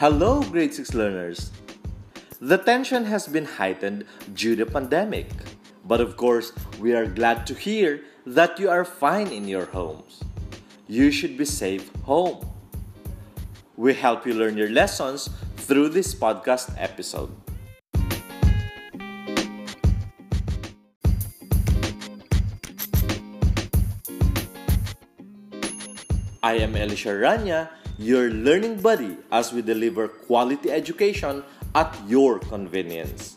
Hello, grade 6 learners. The tension has been heightened due to pandemic. But of course, we are glad to hear that you are fine in your homes. You should be safe home. We help you learn your lessons through this podcast episode. I am Elisha Rania, your learning buddy as we deliver quality education at your convenience.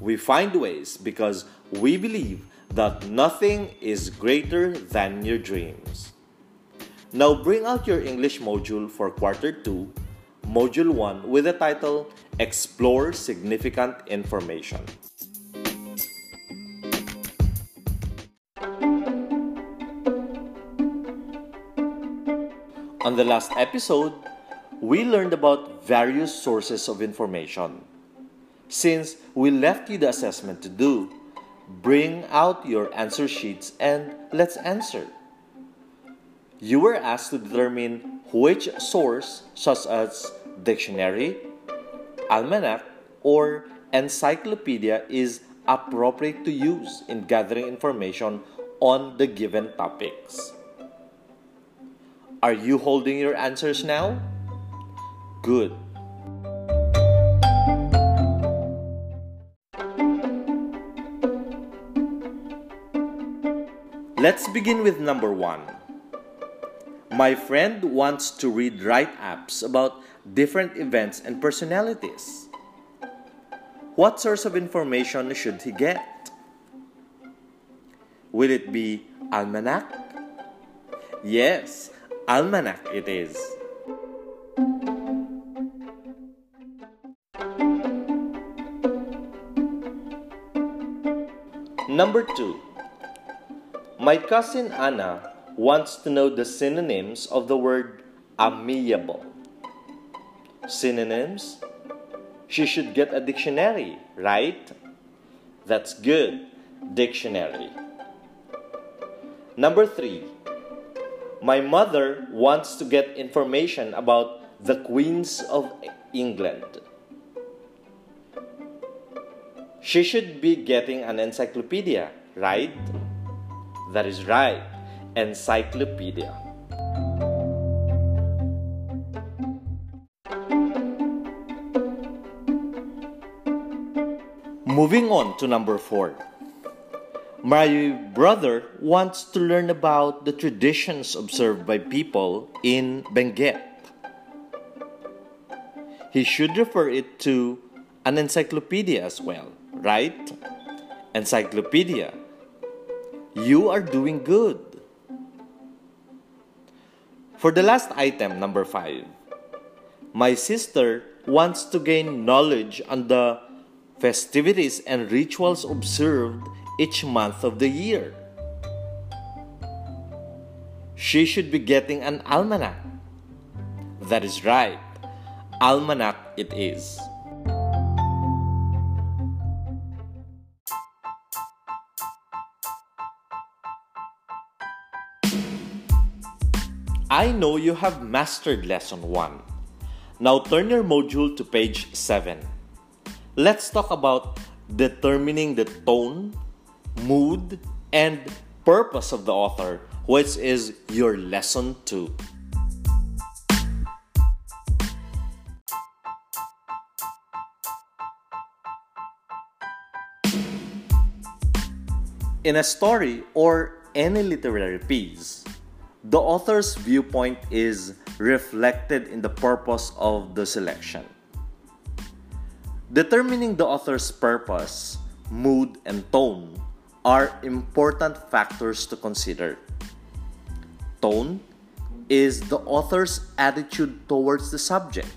We find ways because we believe that nothing is greater than your dreams. Now bring out your English module for quarter 2, module 1 with the title Explore Significant Information. On the last episode, we learned about various sources of information. Since we left you the assessment to do, bring out your answer sheets and let's answer. You were asked to determine which source, such as dictionary, almanac, or encyclopedia, is appropriate to use in gathering information on the given topics. Are you holding your answers now? Good. Let's begin with number one. My friend wants to read write ups about different events and personalities. What source of information should he get? Will it be almanac? Yes, almanac it is. Number 2. My cousin Anna wants to know the synonyms of the word amiable. Synonyms? She should get a dictionary, right? That's good. Dictionary. Number 3. My mother wants to get information about the Queens of England. She should be getting an encyclopedia, right? That is right, encyclopedia. Moving on to number four. My brother wants to learn about the traditions observed by people in Benguet. He should refer it to an encyclopedia as well, right? Encyclopedia. You are doing good. For the last item, number five, my sister wants to gain knowledge on the festivities and rituals observed each month of the year. She should be getting an almanac. That is right, almanac it is. I know you have mastered lesson 1. Now turn your module to page 7. Let's talk about determining the tone mood, and purpose of the author, which is your lesson 2. In a story or any literary piece, the author's viewpoint is reflected in the purpose of the selection. Determining the author's purpose, mood, and tone are important factors to consider. Tone is the author's attitude towards the subject.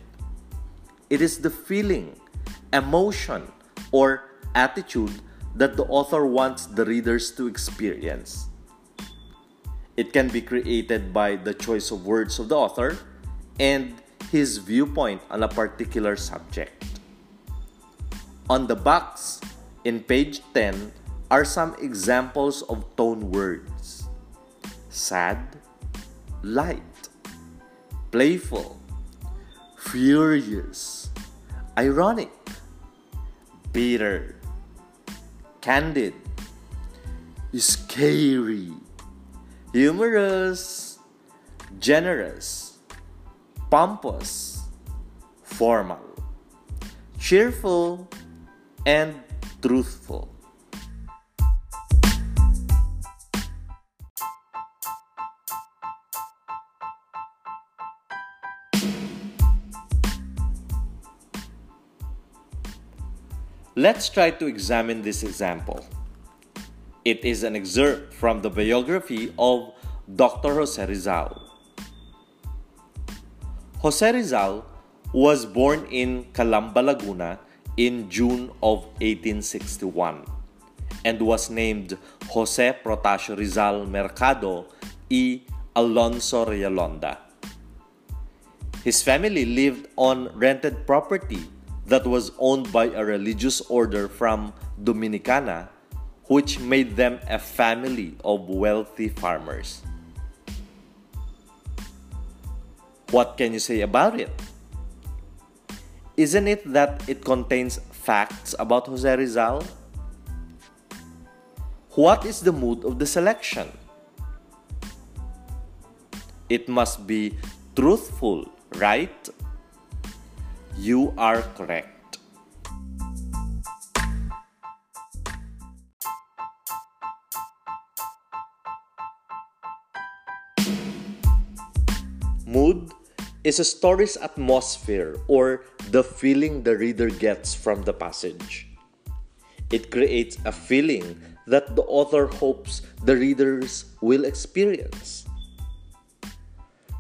It is the feeling, emotion, or attitude that the author wants the readers to experience. It can be created by the choice of words of the author and his viewpoint on a particular subject. On the box in page 10 are some examples of tone words sad, light, playful, furious, ironic, bitter, candid, scary, humorous, generous, pompous, formal, cheerful, and truthful. Let's try to examine this example. It is an excerpt from the biography of Dr. Jose Rizal. Jose Rizal was born in Calamba, Laguna in June of 1861 and was named Jose Protasio Rizal Mercado y Alonso Realonda. His family lived on rented property that was owned by a religious order from Dominicana, which made them a family of wealthy farmers. What can you say about it? Isn't it that it contains facts about Jose Rizal? What is the mood of the selection? It must be truthful, right? You are correct. Mood is a story's atmosphere or the feeling the reader gets from the passage. It creates a feeling that the author hopes the readers will experience.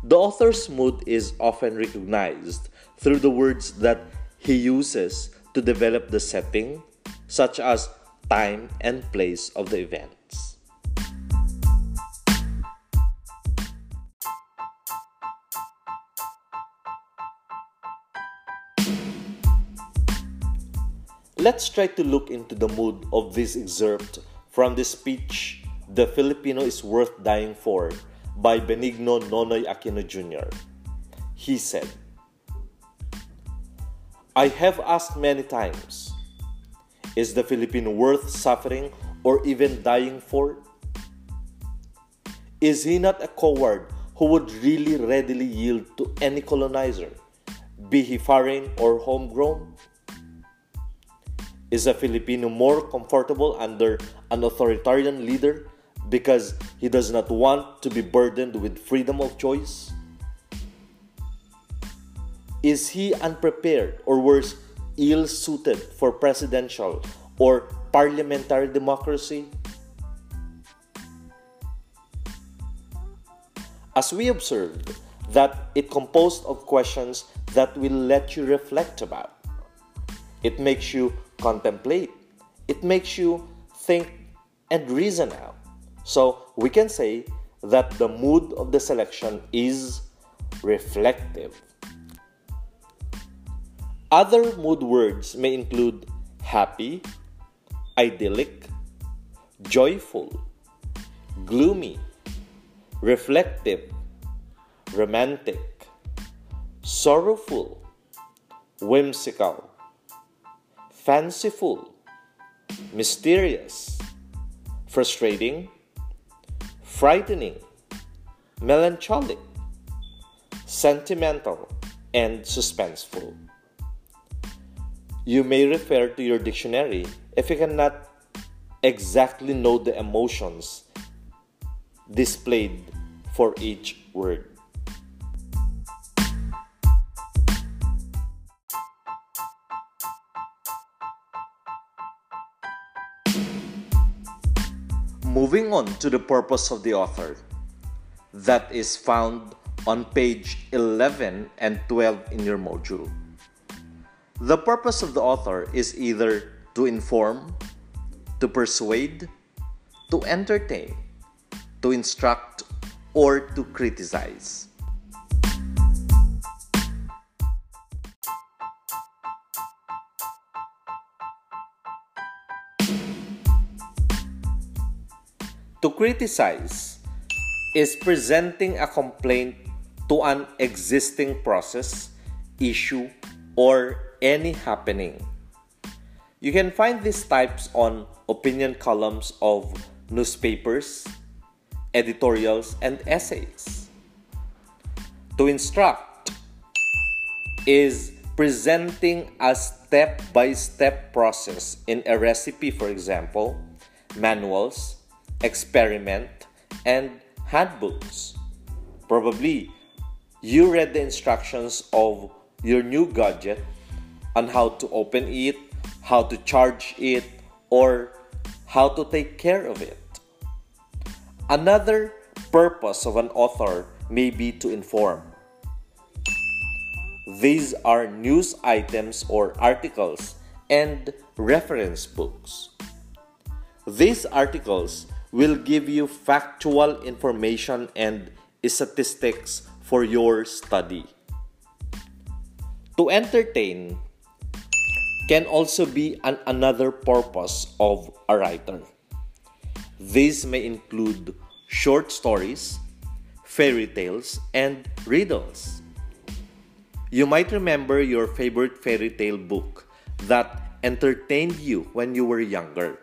The author's mood is often recognized through the words that he uses to develop the setting, such as time and place of the events. Let's try to look into the mood of this excerpt from the speech The Filipino is Worth Dying For by Benigno Ninoy Aquino Jr. He said, I have asked many times Is the Filipino worth suffering or even dying for? Is he not a coward who would really readily yield to any colonizer, be he foreign or homegrown? Is a Filipino more comfortable under an authoritarian leader because he does not want to be burdened with freedom of choice? Is he unprepared or worse, ill suited for presidential or parliamentary democracy? As we observed, that it composed of questions that will let you reflect about. It makes you contemplate. It makes you think and reason out. So we can say that the mood of the selection is reflective. Other mood words may include happy, idyllic, joyful, gloomy, reflective, romantic, sorrowful, whimsical, fanciful, mysterious, frustrating, frightening, melancholic, sentimental, and suspenseful. You may refer to your dictionary if you cannot exactly know the emotions displayed for each word. Moving on to the purpose of the author, that is found on page 11 and 12 in your module. The purpose of the author is either to inform, to persuade, to entertain, to instruct, or to criticize. To criticize is presenting a complaint to an existing process issue, or any happening. You can find these types on opinion columns of newspapers, editorials, and essays. To instruct is presenting a step by step process in a recipe, for example, manuals, experiment, and handbooks. Probably you read the instructions of your new gadget on how to open it, how to charge it, or how to take care of it. Another purpose of an author may be to inform. These are news items or articles and reference books. These articles will give you factual information and statistics for your study. To entertain can also be an another purpose of a writer. These may include short stories, fairy tales, and riddles. You might remember your favorite fairy tale book that entertained you when you were younger.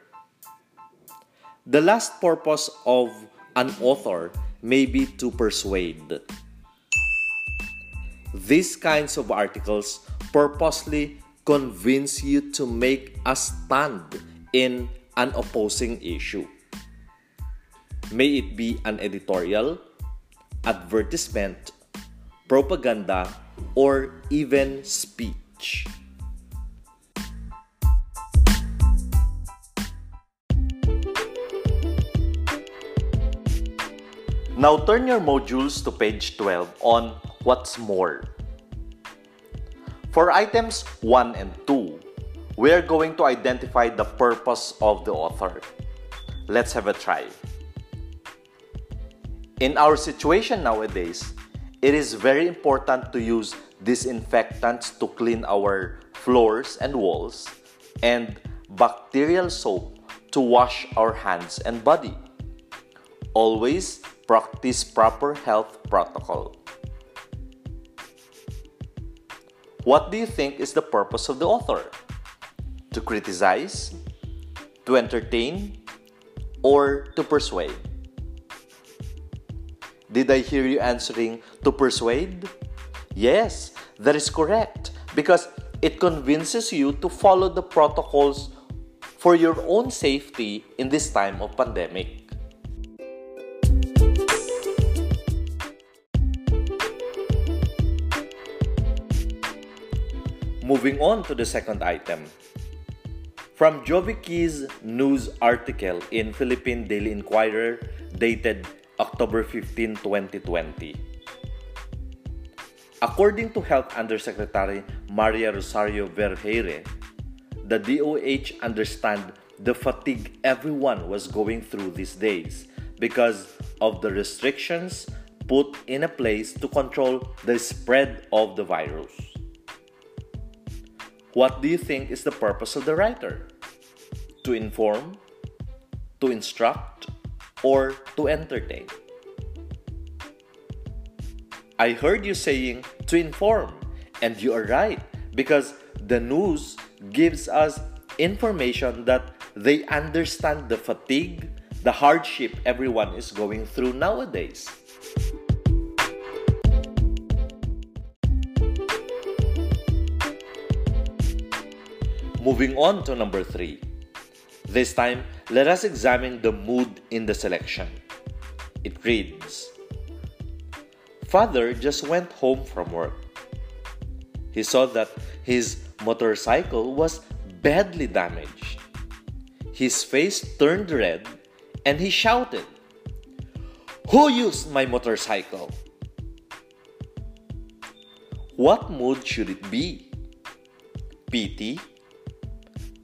The last purpose of an author may be to persuade. These kinds of articles purposely convince you to make a stand in an opposing issue. May it be an editorial, advertisement, propaganda, or even speech. Now turn your modules to page 12 on What's More. For items 1 and 2, we are going to identify the purpose of the author. Let's have a try. In our situation nowadays, it is very important to use disinfectants to clean our floors and walls and bacterial soap to wash our hands and body. Always practice proper health protocol. What do you think is the purpose of the author? To criticize, to entertain, or to persuade? Did I hear you answering to persuade? Yes, that is correct because it convinces you to follow the protocols for your own safety in this time of pandemic. Moving on to the second item. From Jovic Yee's news article in Philippine Daily Inquirer dated October 15, 2020. According to Health Undersecretary Maria Rosario Vergeire, the DOH understand the fatigue everyone was going through these days because of the restrictions put in place to control the spread of the virus. What do you think is the purpose of the writer? To inform, to instruct, or to entertain? I heard you saying to inform, and you are right because the news gives us information that they understand the fatigue, the hardship everyone is going through nowadays. Moving on to number three. This time, let us examine the mood in the selection. It reads Father just went home from work. He saw that his motorcycle was badly damaged. His face turned red and he shouted, Who used my motorcycle? What mood should it be? Pity,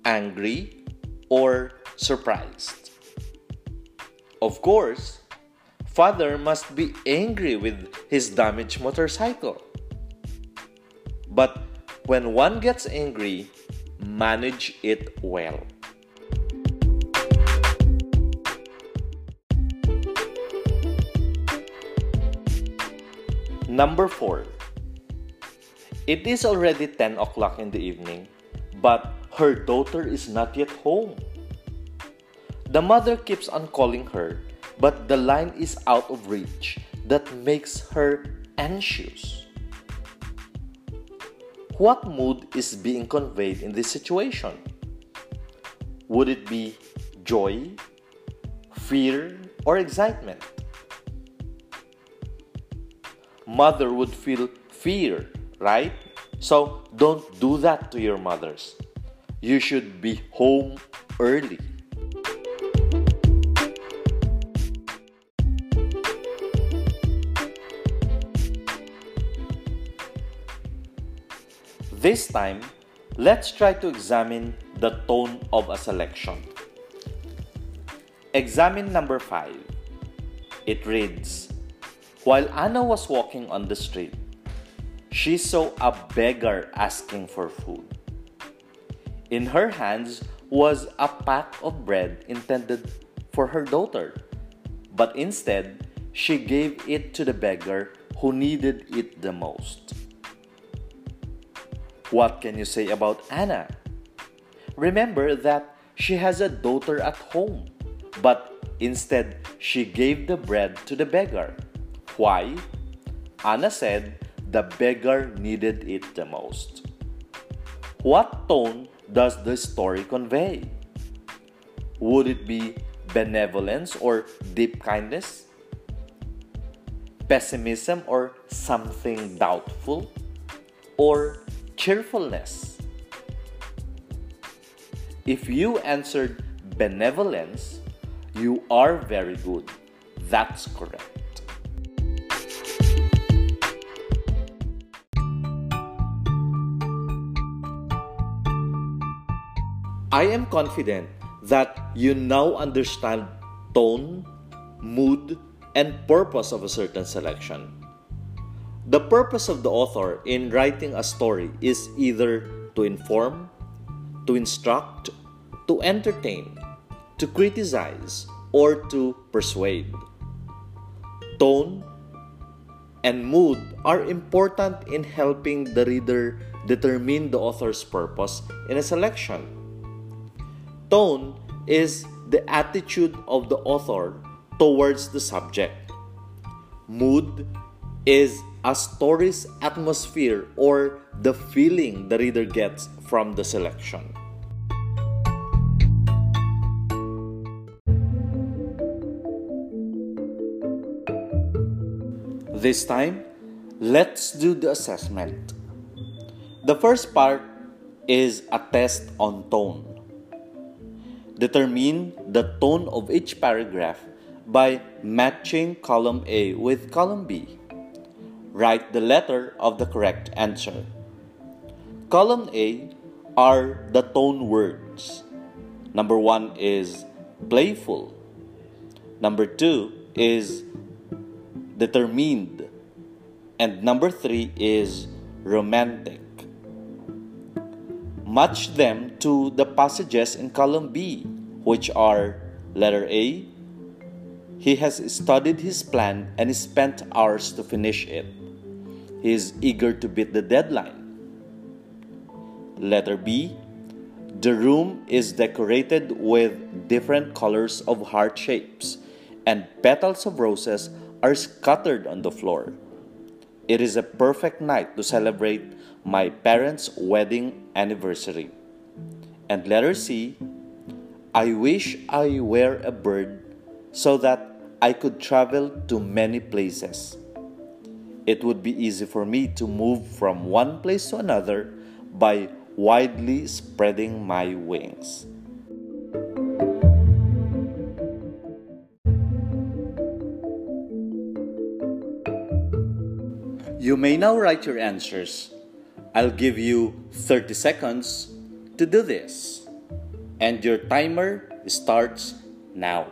angry, or surprised. Of course, father must be angry with his damaged motorcycle. But when one gets angry, manage it well. Number 4. It is already 10 o'clock in the evening, but her daughter is not yet home. The mother keeps on calling her, but the line is out of reach. That makes her anxious. What mood is being conveyed in this situation? Would it be joy, fear, or excitement? Mother would feel fear, right? So don't do that to your mothers. You should be home early. This time, let's try to examine the tone of a selection. Examine number 5. It reads While Anna was walking on the street, she saw a beggar asking for food. In her hands was a pack of bread intended for her daughter, but instead, she gave it to the beggar who needed it the most. What can you say about Anna? Remember that she has a daughter at home, but instead she gave the bread to the beggar. Why? Anna said the beggar needed it the most. What tone does the story convey? Would it be benevolence or deep kindness? Pessimism or something doubtful? Or cheerfulness. If you answered benevolence, you are very good. That's correct. I am confident that you now understand tone, mood, and purpose of a certain selection. The purpose of the author in writing a story is either to inform, to instruct, to entertain, to criticize, or to persuade. Tone and mood are important in helping the reader determine the author's purpose in a selection. Tone is the attitude of the author towards the subject. Mood is a story's atmosphere or the feeling the reader gets from the selection. This time, let's do the assessment. The first part is a test on tone. Determine the tone of each paragraph by matching column A with column B write the letter of the correct answer. Column A are the tone words. Number one is playful. Number two is determined. And number three is romantic. Match them to the passages in column B, which are letter A, he has studied his plan and spent hours to finish it. He is eager to beat the deadline. Letter B The room is decorated with different colors of heart shapes, and petals of roses are scattered on the floor. It is a perfect night to celebrate my parents' wedding anniversary. And letter C I wish I were a bird so that I could travel to many places it would be easy for me to move from one place to another by widely spreading my wings. You may now write your answers. I'll give you 30 seconds to do this. And your timer starts now.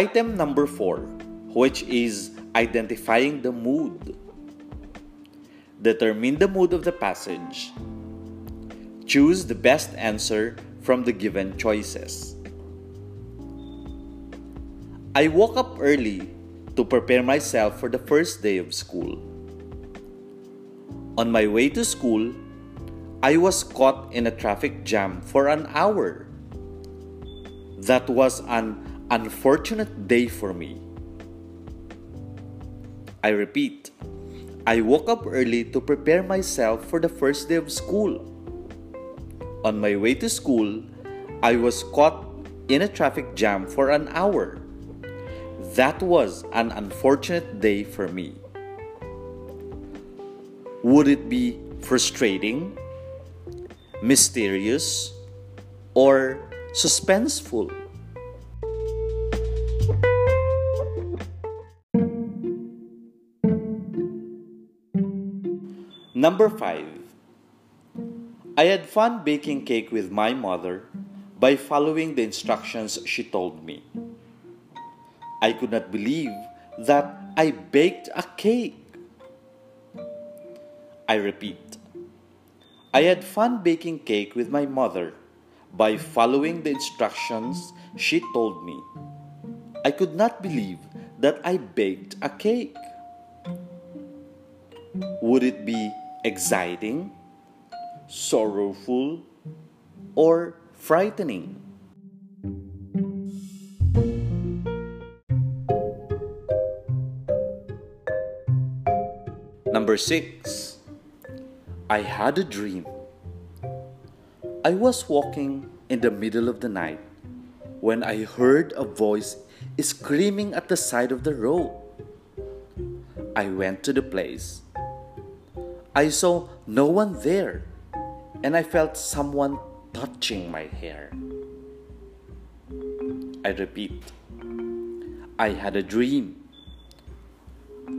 Item number four, which is identifying the mood. Determine the mood of the passage. Choose the best answer from the given choices. I woke up early to prepare myself for the first day of school. On my way to school, I was caught in a traffic jam for an hour. That was an unfortunate day for me. I repeat, I woke up early to prepare myself for the first day of school. On my way to school, I was caught in a traffic jam for an hour. That was an unfortunate day for me. Would it be frustrating, mysterious, or suspenseful? Number 5. I had fun baking cake with my mother by following the instructions she told me. I could not believe that I baked a cake. I repeat, I had fun baking cake with my mother by following the instructions she told me. I could not believe that I baked a cake. Would it be exciting, sorrowful, or frightening? Number 6. I had a dream. I was walking in the middle of the night when I heard a voice screaming at the side of the road. I went to the place. I saw no one there, and I felt someone touching my hair. I repeat, I had a dream.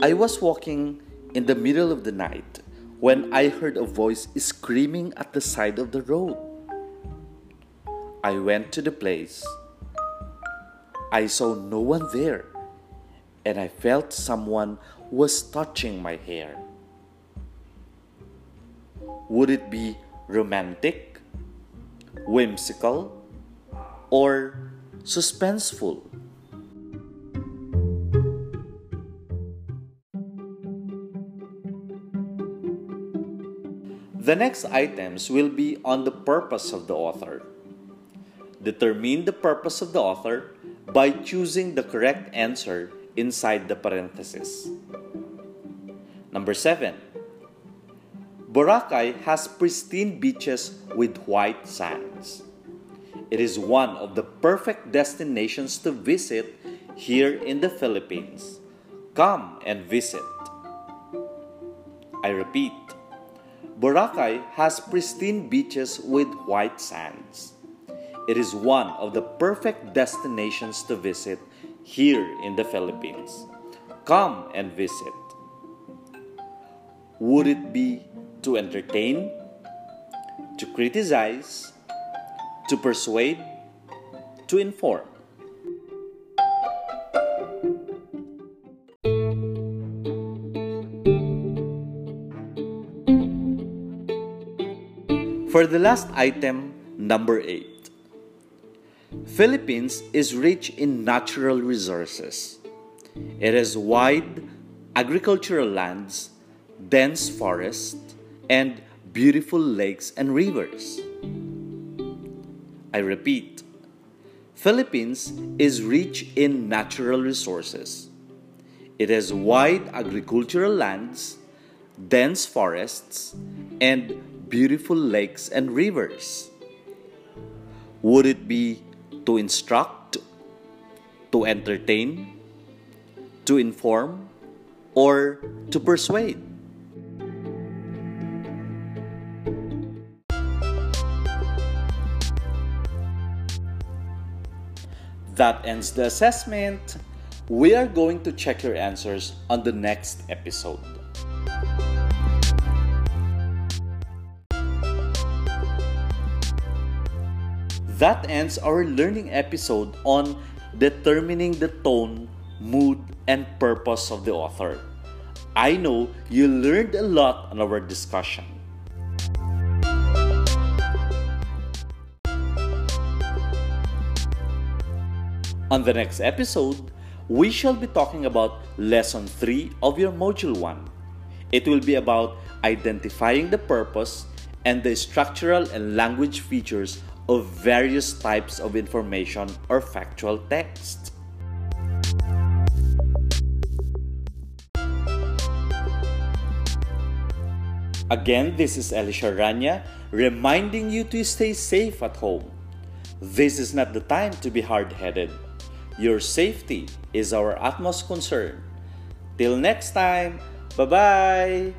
I was walking in the middle of the night when I heard a voice screaming at the side of the road. I went to the place. I saw no one there, and I felt someone was touching my hair. Would it be romantic, whimsical, or suspenseful? The next items will be on the purpose of the author. Determine the purpose of the author by choosing the correct answer inside the parenthesis. Number 7. Boracay has pristine beaches with white sands. It is one of the perfect destinations to visit here in the Philippines. Come and visit. I repeat, Boracay has pristine beaches with white sands. It is one of the perfect destinations to visit here in the Philippines. Come and visit. Would it be to entertain, to criticize, to persuade, to inform? For the last item, number 8. Philippines is rich in natural resources. It has wide agricultural lands, dense forests, and beautiful lakes and rivers. I repeat, Philippines is rich in natural resources. It has wide agricultural lands, dense forests, and beautiful lakes and rivers. Would it be to instruct, to entertain, to inform, or to persuade. That ends the assessment. We are going to check your answers on the next episode. That ends our learning episode on determining the tone, mood, and purpose of the author. I know you learned a lot on our discussion. On the next episode, we shall be talking about Lesson 3 of your Module 1. It will be about identifying the purpose and the structural and language features of various types of information or factual text. Again, this is Elisha Rania reminding you to stay safe at home. This is not the time to be hard headed. Your safety is our utmost concern. Till next time, bye bye!